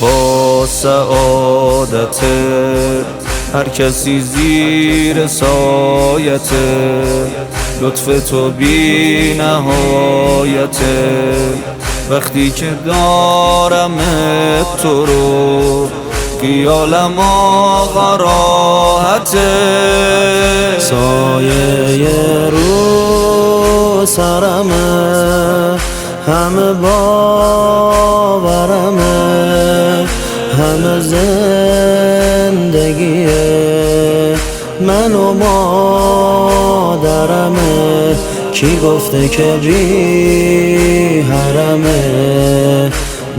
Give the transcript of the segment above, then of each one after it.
با سعادت هر کسی زیر سایت لطف تو بی نهایت. وقتی که دارم تو رو خیالم آقا راحته سایه رو سرمه همه باورمه همه زندگی من و مادرمه. کی گفته که بی حرمه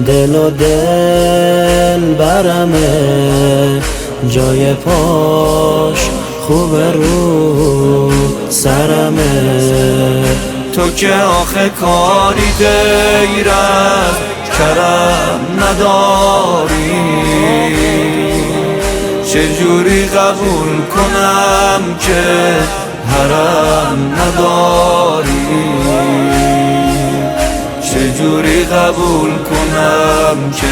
دل و دل برمه. جای پاش خوب رو سرمه. تو که آخه کاری از کرم. نداری. چجوری قبول کنم که حرم نداری؟ چجوری قبول کنم که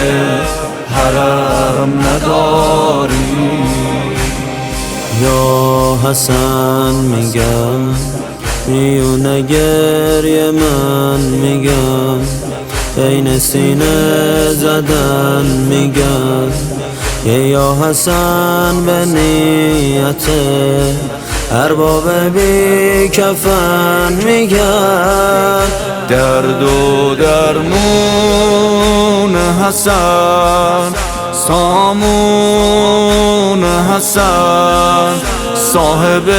حرم نداری؟ یا حسن میگم میونه گریه من میگم. بین سینه زدن میگم یه یا حسن به نیته ارباب بی کفن میگن درد و درمون حسن سامون حسن صاحب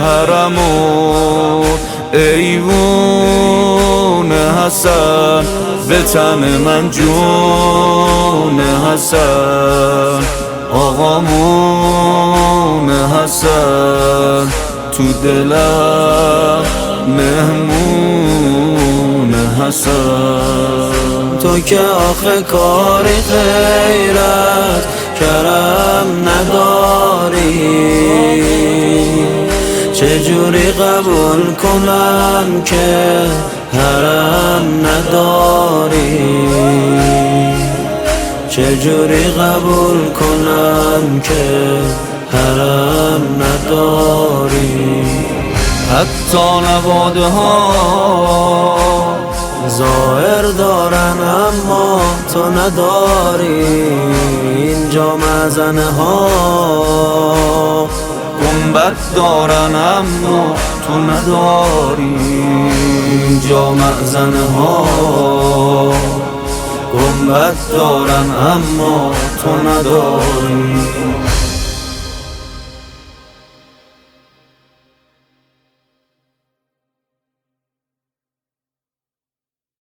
حرم و ایوون حسن به تن من جون حسن. آقامون حسن تو دلم مهمون حسن. تو که آخه کاری غیرت کرم نداری. چجوری قبول کنم که حرم نداری. چجوری قبول کنم که حرم نداری؟ حتی نواده ها ظاهر دارن اما تو نداری. اینجا مزنه ها گنبت دارن اما تو نداری. اینجا مأزنه ها گنبت دارن اما تو نداری.